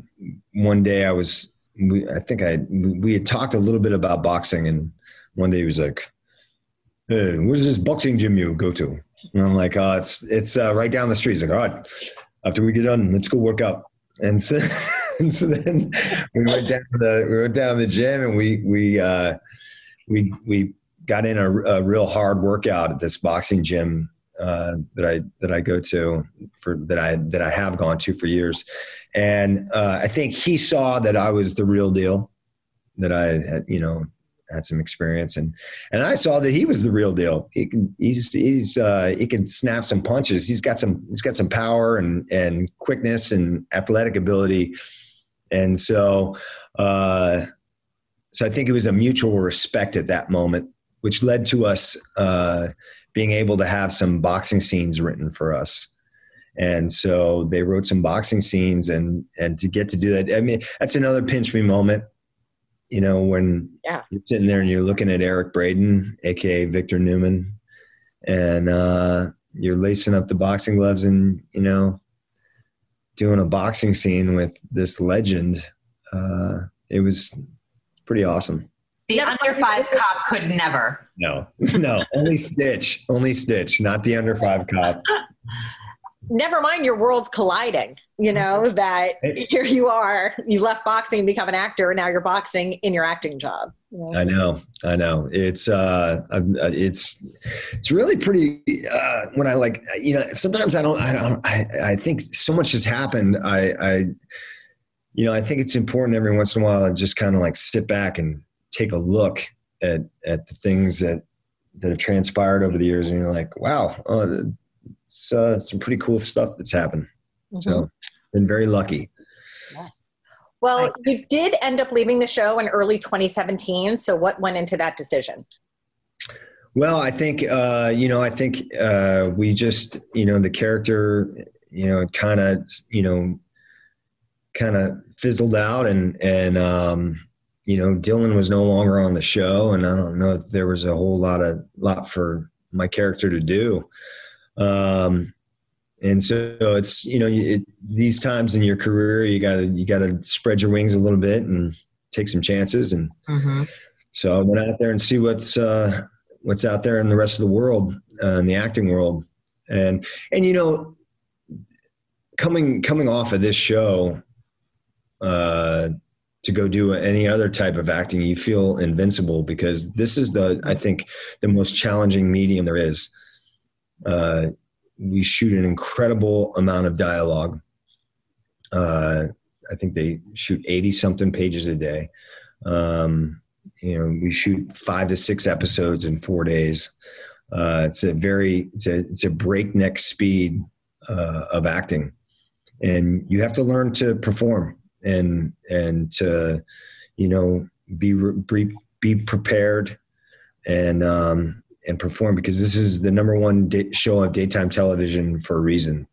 Speaker 3: one day I was we, I think I we had talked a little bit about boxing, and one day he was like, "Hey, where's this boxing gym you go to?" And I'm like, "Oh, it's it's uh, right down the street." He's like, "All right, after we get done, let's go work out." And so, and so then we went down the we went down the gym, and we we uh, we we got in a, a real hard workout at this boxing gym uh, that I that I go to for that I that I have gone to for years, and uh, I think he saw that I was the real deal, that I had you know had some experience, and and I saw that he was the real deal. He can he's he's uh, he can snap some punches. He's got some he's got some power and and quickness and athletic ability, and so uh, so I think it was a mutual respect at that moment, which led to us uh, being able to have some boxing scenes written for us. And so they wrote some boxing scenes and and to get to do that, I mean, that's another pinch me moment. You know, when
Speaker 1: yeah.
Speaker 3: you're sitting there and you're looking at Eric Braeden, aka Victor Newman, and uh, you're lacing up the boxing gloves and you know doing a boxing scene with this legend. Uh, it was pretty awesome.
Speaker 2: The never under five cop could never.
Speaker 3: No, no, only Stitch, only Stitch, not the under five cop.
Speaker 1: Never mind your worlds colliding. You know that here you are, you left boxing and become an actor, and now you're boxing in your acting job.
Speaker 3: I know, I know. It's uh, uh, it's it's really pretty. Uh, when I like, you know, sometimes I don't, I don't, I, I think so much has happened. I, I, you know, I think it's important every once in a while to just kind of like sit back and take a look at at the things that that have transpired over the years, and you're like, wow, uh, it's uh, some pretty cool stuff that's happened. Mm-hmm. So, been very lucky.
Speaker 1: Well, you did end up leaving the show in early 2017. So, what went into that decision?
Speaker 3: Well, I think uh, you know, I think uh, we just you know the character, you know, kind of you know, kind of fizzled out, and and um, you know, Dylan was no longer on the show, and I don't know if there was a whole lot of lot for my character to do. Um, and so it's you know it, these times in your career you gotta you gotta spread your wings a little bit and take some chances and mm-hmm. so I went out there and see what's uh, what's out there in the rest of the world uh, in the acting world and and you know coming coming off of this show uh, to go do any other type of acting, you feel invincible because this is the, I think, the most challenging medium there is. Uh, we shoot an incredible amount of dialogue. Uh, I think they shoot 80 something pages a day. Um, you know, we shoot five to six episodes in four days. Uh, it's a very, it's a, it's a breakneck speed uh, of acting and you have to learn to perform and and to you know be be, be prepared and um, and perform because this is the number one day, show of daytime television for a reason.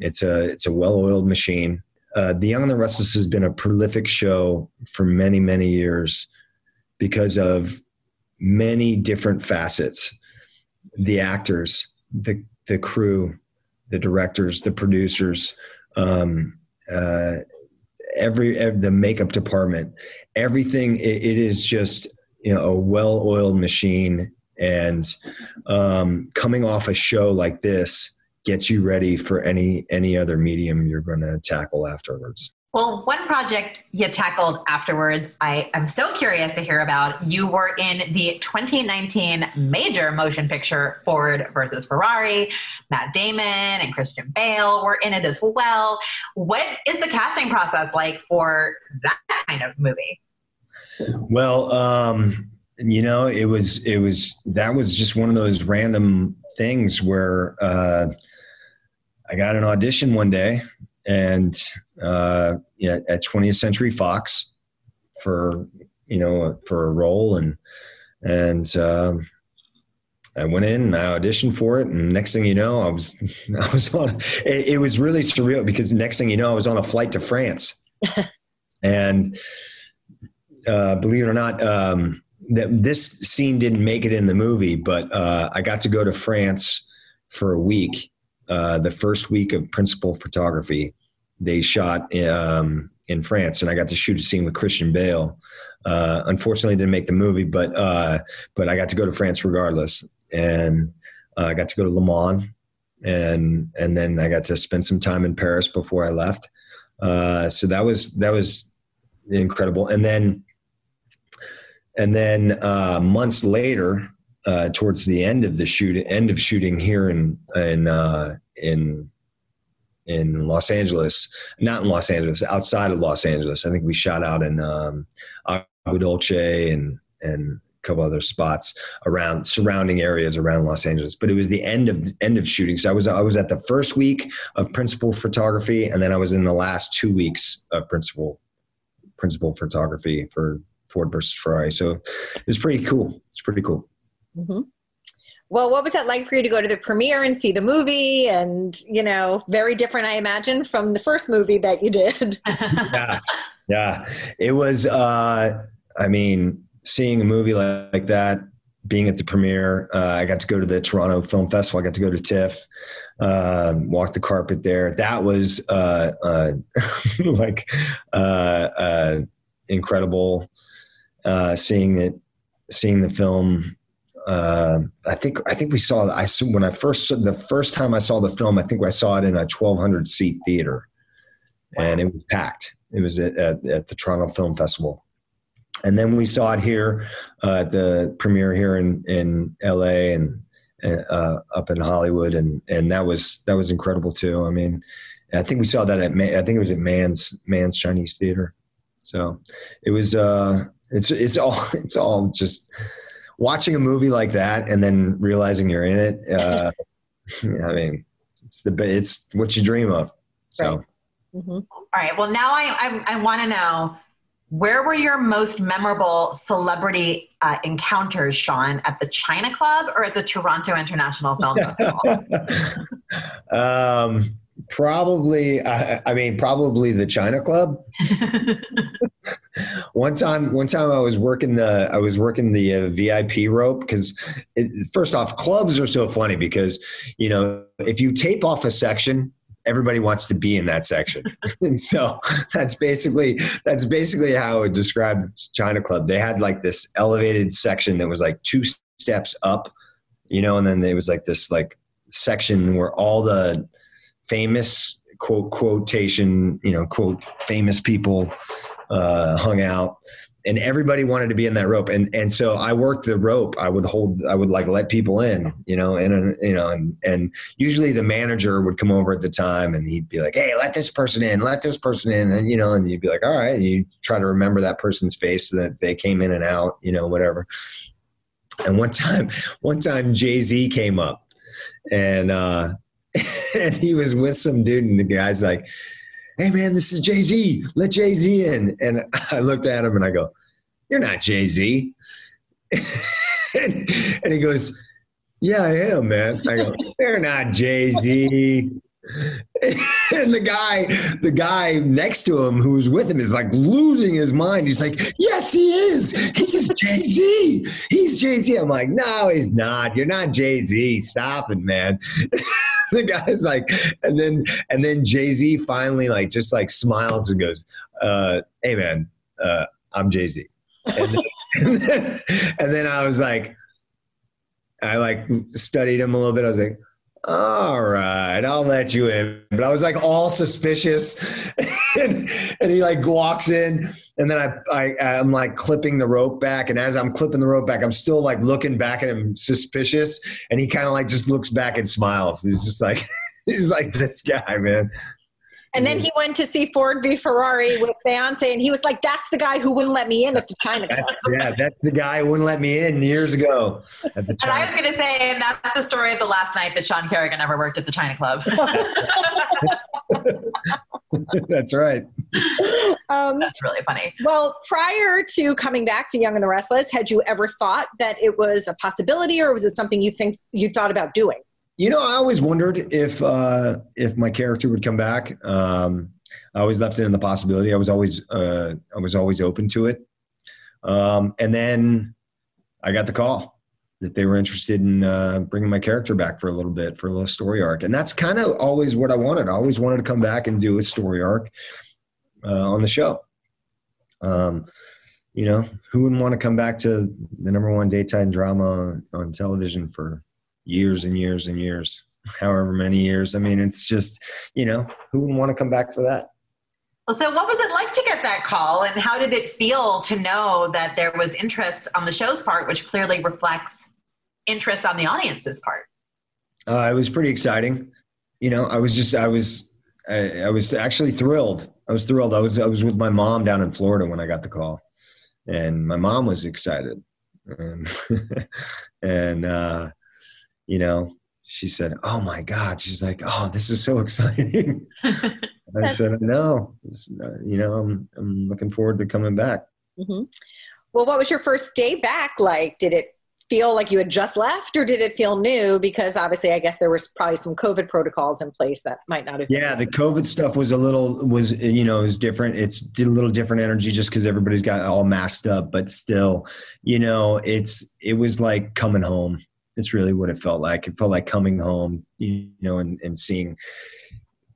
Speaker 3: It's a it's a well-oiled machine. Uh, the Young and the Restless has been a prolific show for many many years because of many different facets. The actors, the the crew, the directors, the producers, um, uh, every, every the makeup department, everything. It, it is just you know a well-oiled machine, and um, coming off a show like this gets you ready for any any other medium you're going to tackle afterwards.
Speaker 2: Well, one project you tackled afterwards, I am so curious to hear about. You were in the 2019 major motion picture Ford versus Ferrari. Matt Damon and Christian Bale were in it as well. What is the casting process like for that kind of movie?
Speaker 3: Well, um, you know, it was it was that was just one of those random things where uh, I got an audition one day and uh, at, at 20th Century Fox for you know for a role. And and um, I went in and I auditioned for it. And next thing you know I was I was on it, it was really surreal because next thing you know I was on a flight to France. And uh, believe it or not um, that this scene didn't make it in the movie but uh, I got to go to France for a week uh, the first week of principal photography they shot um, in France, and I got to shoot a scene with Christian Bale. Uh, unfortunately, didn't make the movie, but uh, but I got to go to France regardless, and uh, I got to go to Le Mans, and and then I got to spend some time in Paris before I left. Uh, so that was that was incredible, and then and then uh, months later, uh, towards the end of the shoot, end of shooting here in in in in Los Angeles, not in Los Angeles, outside of Los Angeles. I think we shot out in um, Agua Dulce and and a couple other spots around surrounding areas around Los Angeles. But it was the end of end of shooting. So I was I was at the first week of principal photography, and then I was in the last two weeks of principal principal photography for Ford versus Ferrari. So it's pretty cool. It's pretty cool.
Speaker 1: Mm-hmm. Well, what was that like for you to go to the premiere and see the movie? And, you know, very different, I imagine, from the first movie that you did.
Speaker 3: yeah. Yeah. It was, uh, I mean, seeing a movie like, like that, being at the premiere, uh, I got to go to the Toronto Film Festival. I got to go to TIFF, uh, walk the carpet there. That was uh, uh like uh, uh, incredible. seeing it, seeing the film uh, I think I think we saw I when I first the first time I saw the film I think I saw it in a 1200 seat theater, and it was packed. It was at, at, at the Toronto Film Festival, and then we saw it here uh, at the premiere here in in L.A. and uh, up in Hollywood, and and that was that was incredible too. I mean, I think we saw that at I think it was at Man's Mann's Chinese Theater, so it was uh it's it's all it's all just watching a movie like that and then realizing you're in it. Uh, I mean, it's the it's what you dream of. So, right.
Speaker 2: mm-hmm. All right. Well, now I I, I want to know where were your most memorable celebrity uh, encounters, Sean, at the China Club or at the Toronto International Film Festival?
Speaker 3: um, probably, I, I, mean, probably the China Club. one time, one time I was working the, I was working the uh, VIP rope because first off, clubs are so funny because, you know, if you tape off a section, everybody wants to be in that section. and so that's basically that's basically how I described China Club. They had like this elevated section that was like two steps up, you know, and then there was like this like section where all the famous quote quotation, you know, quote famous people uh, hung out and everybody wanted to be in that rope. And and so i worked the rope. I would hold i would like let people in you know and you know and and usually the manager would come over at the time and he'd be like hey let this person in let this person in and you know and you'd be like all right you try to remember that person's face so that they came in and out you know whatever. And one time one time jay-z came up and uh and he was with some dude and the guy's like hey man, this is Jay Z. Let Jay Z in. And I looked at him and I go, you're not Jay Z. and, he goes, yeah, I am, man. I go, you're not Jay Z. and the guy, the guy next to him who's with him is like losing his mind. He's like, Yes, he is. He's Jay Z. He's Jay Z. I'm like, No, he's not. You're not Jay Z. Stop it, man. the guy's like, and then and then Jay Z finally like just like smiles and goes, uh, "Hey man, uh, I'm Jay Z." And, and, then, and then I was like, I like studied him a little bit. I was like, all right, I'll let you in. But I was like all suspicious. and, and, he like walks in and then I, I, I'm like clipping the rope back. And as I'm clipping the rope back, I'm still like looking back at him suspicious. And he kind of like just looks back and smiles. He's just like, he's like this guy, man.
Speaker 1: And then he went to see Ford v Ferrari with Beyonce, and he was like, "That's the guy who wouldn't let me in at the China Club."
Speaker 3: That's, yeah, that's the guy who wouldn't let me in years ago.
Speaker 2: At the China. And I was going to say, and that's the story of the last night that Sean Carrigan ever worked at the China Club.
Speaker 3: that's right.
Speaker 2: Um, that's really funny.
Speaker 1: Well, prior to coming back to Young and the Restless, had you ever thought that it was a possibility, or was it something you think you thought about doing?
Speaker 3: You know, I always wondered if uh, if my character would come back. Um, I always left it in the possibility. I was always uh, I was always open to it. Um, and then I got the call that they were interested in uh, bringing my character back for a little bit for a little story arc, and that's kind of always what I wanted. I always wanted to come back and do a story arc uh, on the show. Um, you know, who wouldn't want to come back to the number one daytime drama on television for years and years and years, however many years. I mean, it's just, you know, who wouldn't want to come back for that?
Speaker 2: Well, so what was it like to get that call and how did it feel to know that there was interest on the show's part, which clearly reflects interest on the audience's part?
Speaker 3: Uh, it was pretty exciting. You know, I was just, I was, I, I, was actually thrilled. I was thrilled. I was, I was with my mom down in Florida when I got the call, and my mom was excited, and, and uh, you know, she said, "Oh my God!" She's like, "Oh, this is so exciting." I said, "No, uh, you know, I'm, I'm looking forward to coming back."
Speaker 1: Mm-hmm. Well, what was your first day back like? Did it feel like you had just left or did it feel new because obviously i guess there was probably some covid protocols in place that might not have
Speaker 3: yeah the covid stuff was a little was you know is different it's did a little different energy just because everybody's got all masked up but still you know it's it was like coming home it's really what it felt like. It felt like coming home you know and, and seeing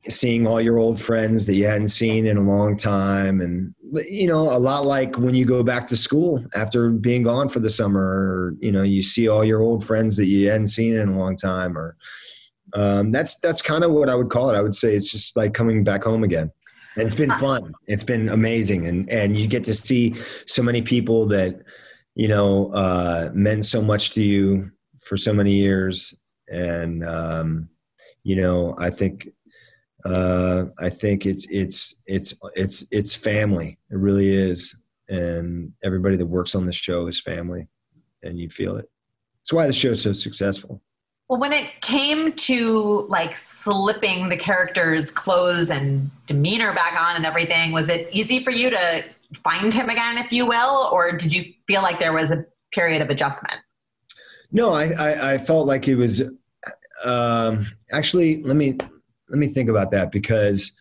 Speaker 3: seeing all your old friends that you hadn't seen in a long time. And you know a lot like when you go back to school after being gone for the summer or you know you see all your old friends that you hadn't seen in a long time or um, that's that's kind of what i would call it. I would say it's just like coming back home again. And it's been fun. It's been amazing. And and you get to see so many people that you know uh, meant so much to you for so many years and um, you know i think uh, I think it's it's it's it's it's family. It really is, and everybody that works on the show is family, and you feel it. That's why the show's so successful.
Speaker 2: Well, when it came to like slipping the character's clothes and demeanor back on and everything, was it easy for you to find him again, if you will, or did you feel like there was a period of adjustment?
Speaker 3: No, I I, I felt like it was. Um, actually, let me let me think about that because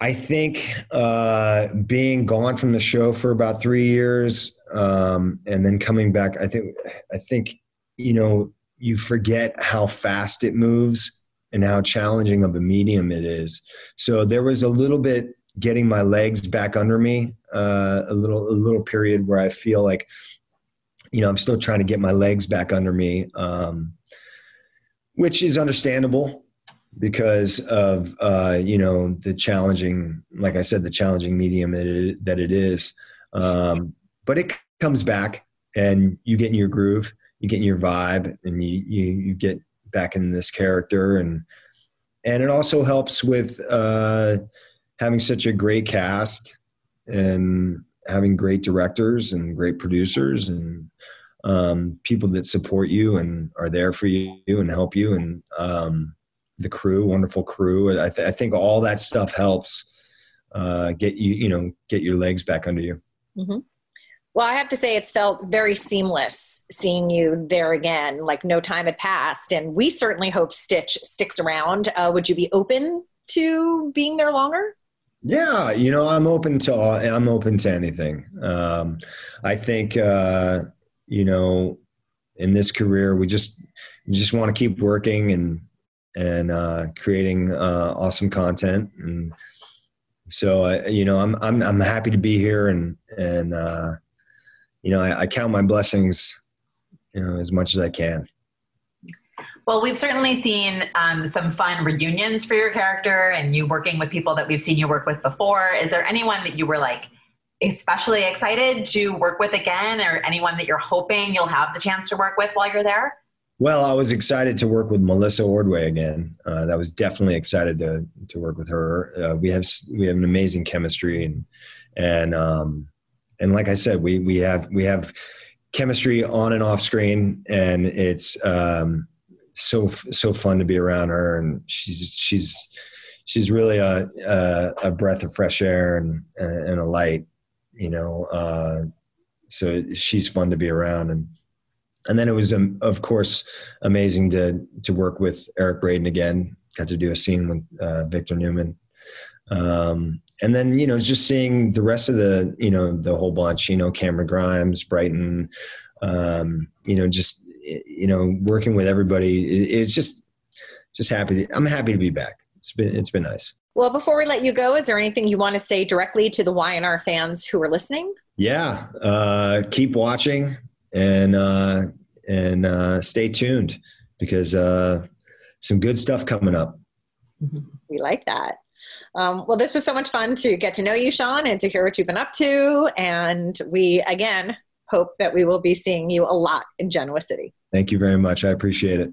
Speaker 3: I think uh, being gone from the show for about three years um, and then coming back, I think I think you know you forget how fast it moves and how challenging of a medium it is. So there was a little bit getting my legs back under me, uh, a little a little period where I feel like you know I'm still trying to get my legs back under me, um, which is understandable because of uh, you know the challenging, like I said, the challenging medium that it, that it is. Um, but it comes back, and you get in your groove, you get in your vibe, and you you, you get back in this character, and and it also helps with uh, having such a great cast and having great directors and great producers and um, people that support you and are there for you and help you and um, the crew, wonderful crew. I, th- I think all that stuff helps uh, get you, you know, get your legs back under you.
Speaker 1: Mm-hmm. Well, I have to say, it's felt very seamless seeing you there again. Like no time had passed, and we certainly hope Stitch sticks around. Uh, would you be open to being there longer?
Speaker 3: Yeah, you know, I'm open to all, I'm open to anything. Um, I think uh, you know, in this career, we just we just want to keep working and and uh, creating uh, awesome content. And so, I, you know, I'm I'm I'm happy to be here, and and uh, you know, I, I count my blessings, you know, as much as I can.
Speaker 2: Well, we've certainly seen um, some fun reunions for your character, and you working with people that we've seen you work with before. Is there anyone that you were like especially excited to work with again, or anyone that you're hoping you'll have the chance to work with while you're there?
Speaker 3: Well, I was excited to work with Melissa Ordway again. Uh, that was definitely excited to to work with her. Uh, we have we have an amazing chemistry, and and um, and like I said, we we have we have chemistry on and off screen, and it's um, so so fun to be around her. And she's she's she's really a a, a breath of fresh air and and a light, you know. Uh, so she's fun to be around and and then it was um, of course amazing to to work with Eric Braeden again. Got to do a scene with uh, Victor Newman, um, and then you know just seeing the rest of the you know the whole bunch. You know Camryn Grimes, Bryton. Um, you know just you know working with everybody. it's just just happy. To, I'm happy to be back. It's been it's been nice.
Speaker 1: Well, before we let you go, is there anything you want to say directly to the Y&R fans who are listening?
Speaker 3: Yeah, uh, keep watching and uh, and uh, stay tuned because uh, some good stuff coming up.
Speaker 1: We like that. Um, well, this was so much fun to get to know you, Sean, and to hear what you've been up to. And we again hope that we will be seeing you a lot in Genoa City.
Speaker 3: Thank you very much. I appreciate it.